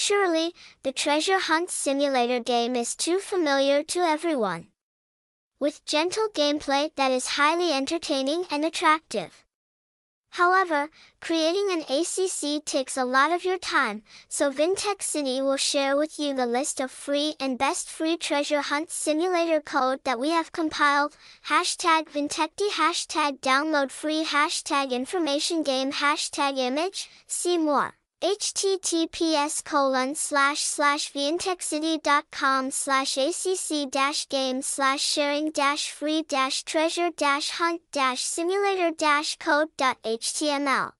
Surely, the treasure hunt simulator game is too familiar to everyone. With gentle gameplay that is highly entertaining and attractive. However, creating an ACC takes a lot of your time, so Vintech City will share with you the list of free and best free treasure hunt simulator code that we have compiled. Hashtag Vintechty hashtag download free hashtag information game hashtag image, see more https colon slash slash com slash acc dash game slash sharing dash free dash treasure dash hunt dash simulator dash code dot html